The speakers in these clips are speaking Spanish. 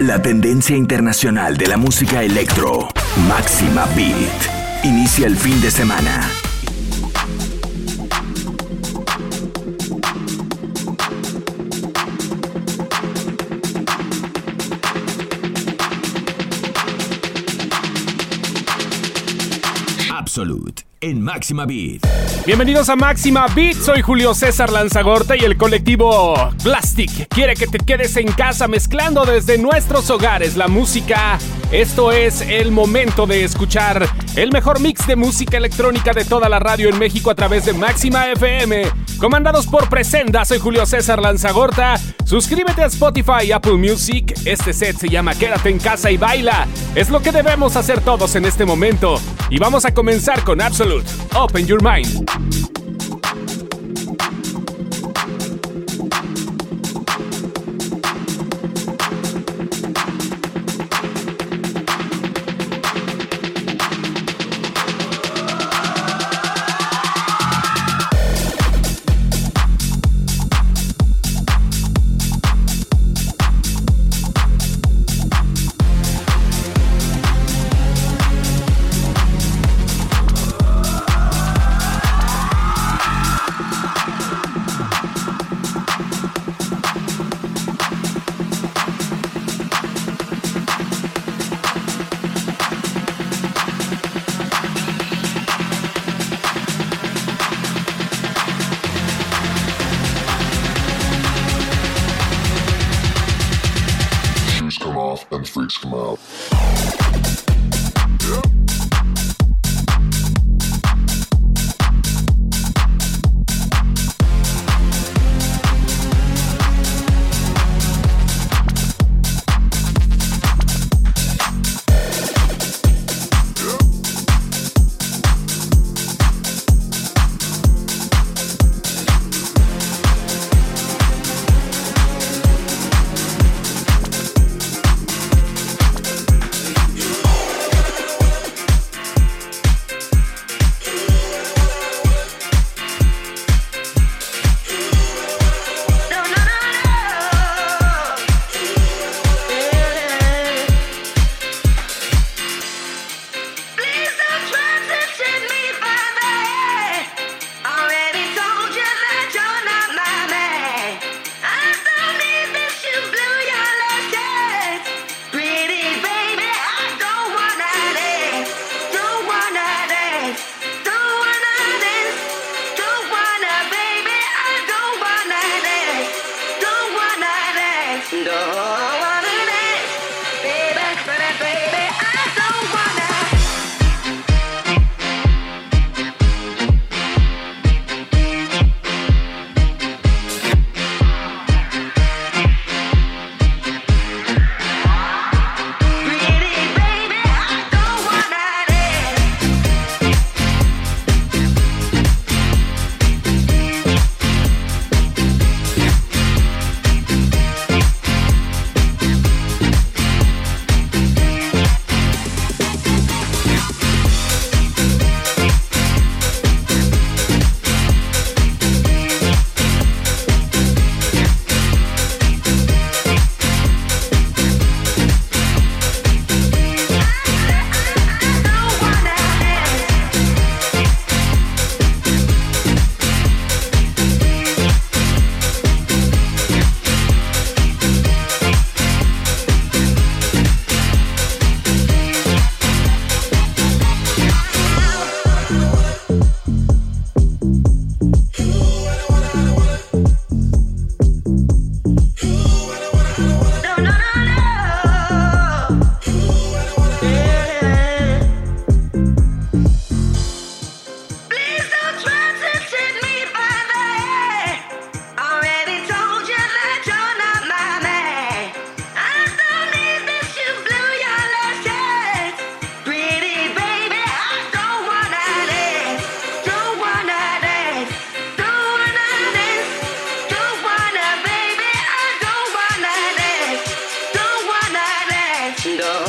La tendencia internacional de la música electro. Máxima Beat. Inicia el fin de semana. Absolute en Máxima Beat. Bienvenidos a Máxima Beat, soy Julio César Lanzagorta y el colectivo Plastic quiere que te quedes en casa mezclando desde nuestros hogares la música. Esto es el momento de escuchar el mejor mix de música electrónica de toda la radio en México a través de Máxima FM. Comandados por Presenda, soy Julio César Lanzagorta. Suscríbete a Spotify Apple Music. Este set se llama Quédate en casa y baila. Es lo que debemos hacer todos en este momento. Y vamos a comenzar con Absolute. Open your mind. window.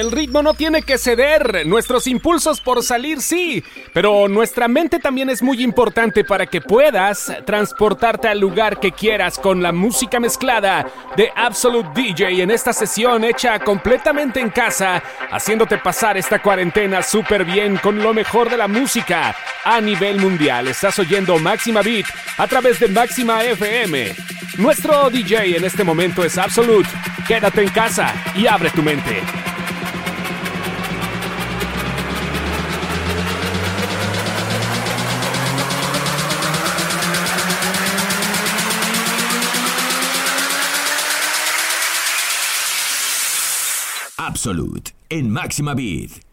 El ritmo no tiene que ceder, nuestros impulsos por salir sí, pero nuestra mente también es muy importante para que puedas transportarte al lugar que quieras con la música mezclada de Absolute DJ en esta sesión hecha completamente en casa, haciéndote pasar esta cuarentena súper bien con lo mejor de la música a nivel mundial. Estás oyendo Máxima Beat a través de Máxima FM. Nuestro DJ en este momento es Absolute. Quédate en casa y abre tu mente. Absolute en Máxima Beat.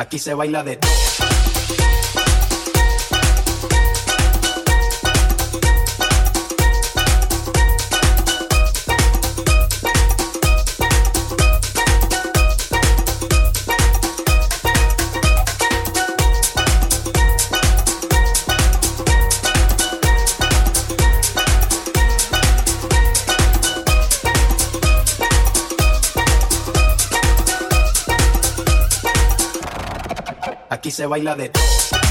Aquí se baila de todo. Aquí se baila de todo.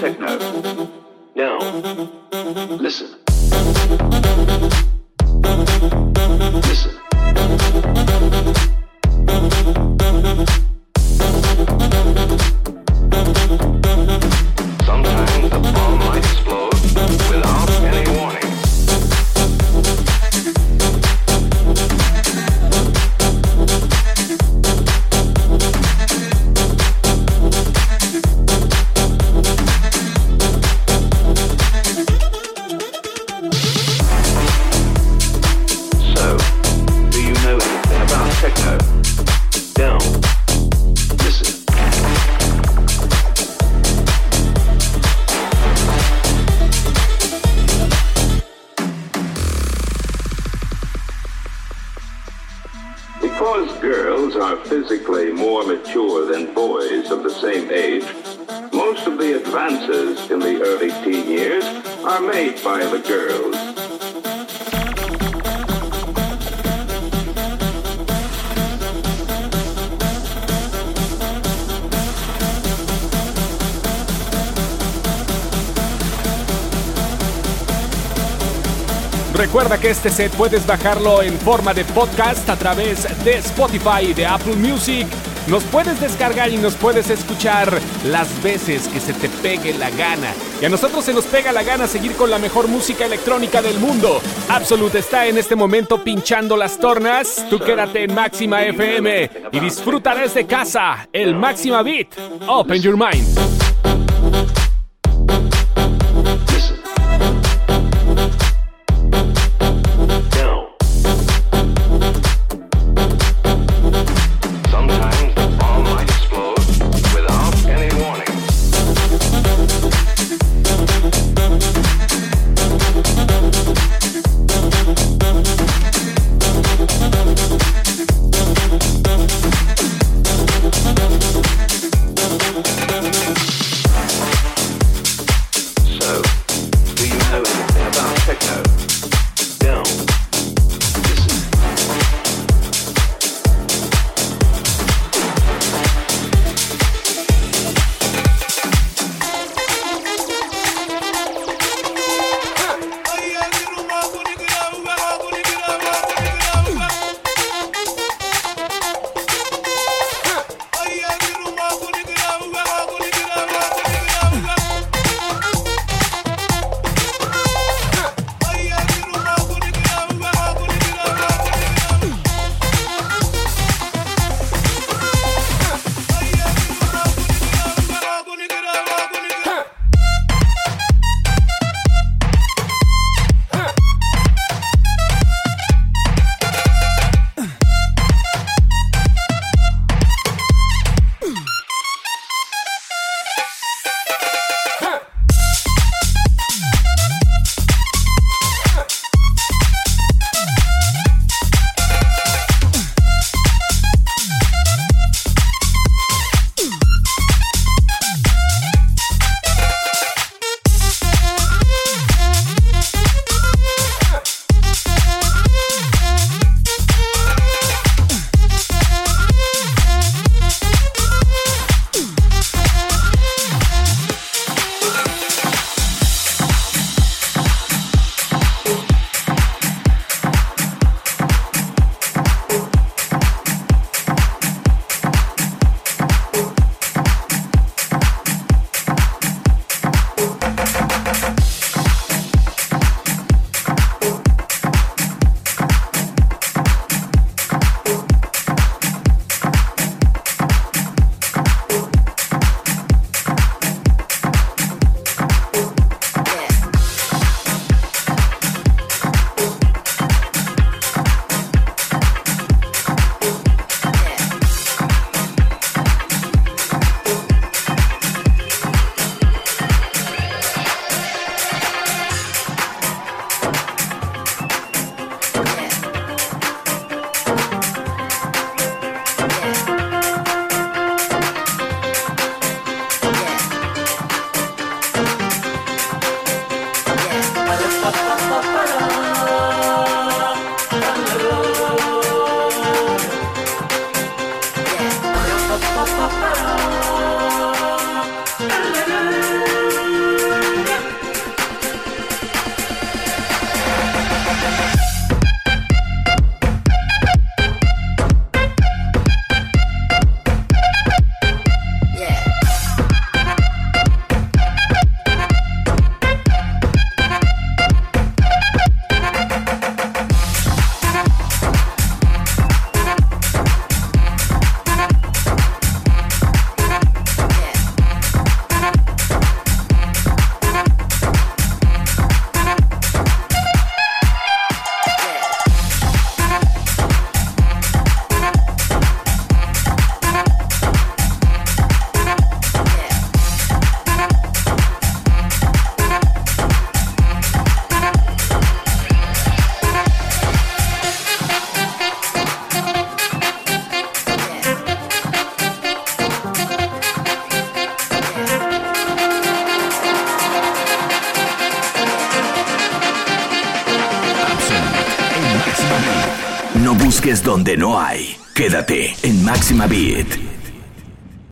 sick note. No. Recuerda que este set puedes bajarlo en forma de podcast a través de Spotify y de Apple Music. Nos puedes descargar y nos puedes escuchar las veces que se te pegue la gana. Y a nosotros se nos pega la gana seguir con la mejor música electrónica del mundo. Absolute está en este momento pinchando las tornas. Tú quédate en Máxima FM y disfruta desde casa el Máxima Beat. Open your mind. No hay. Quédate en Máxima Beat.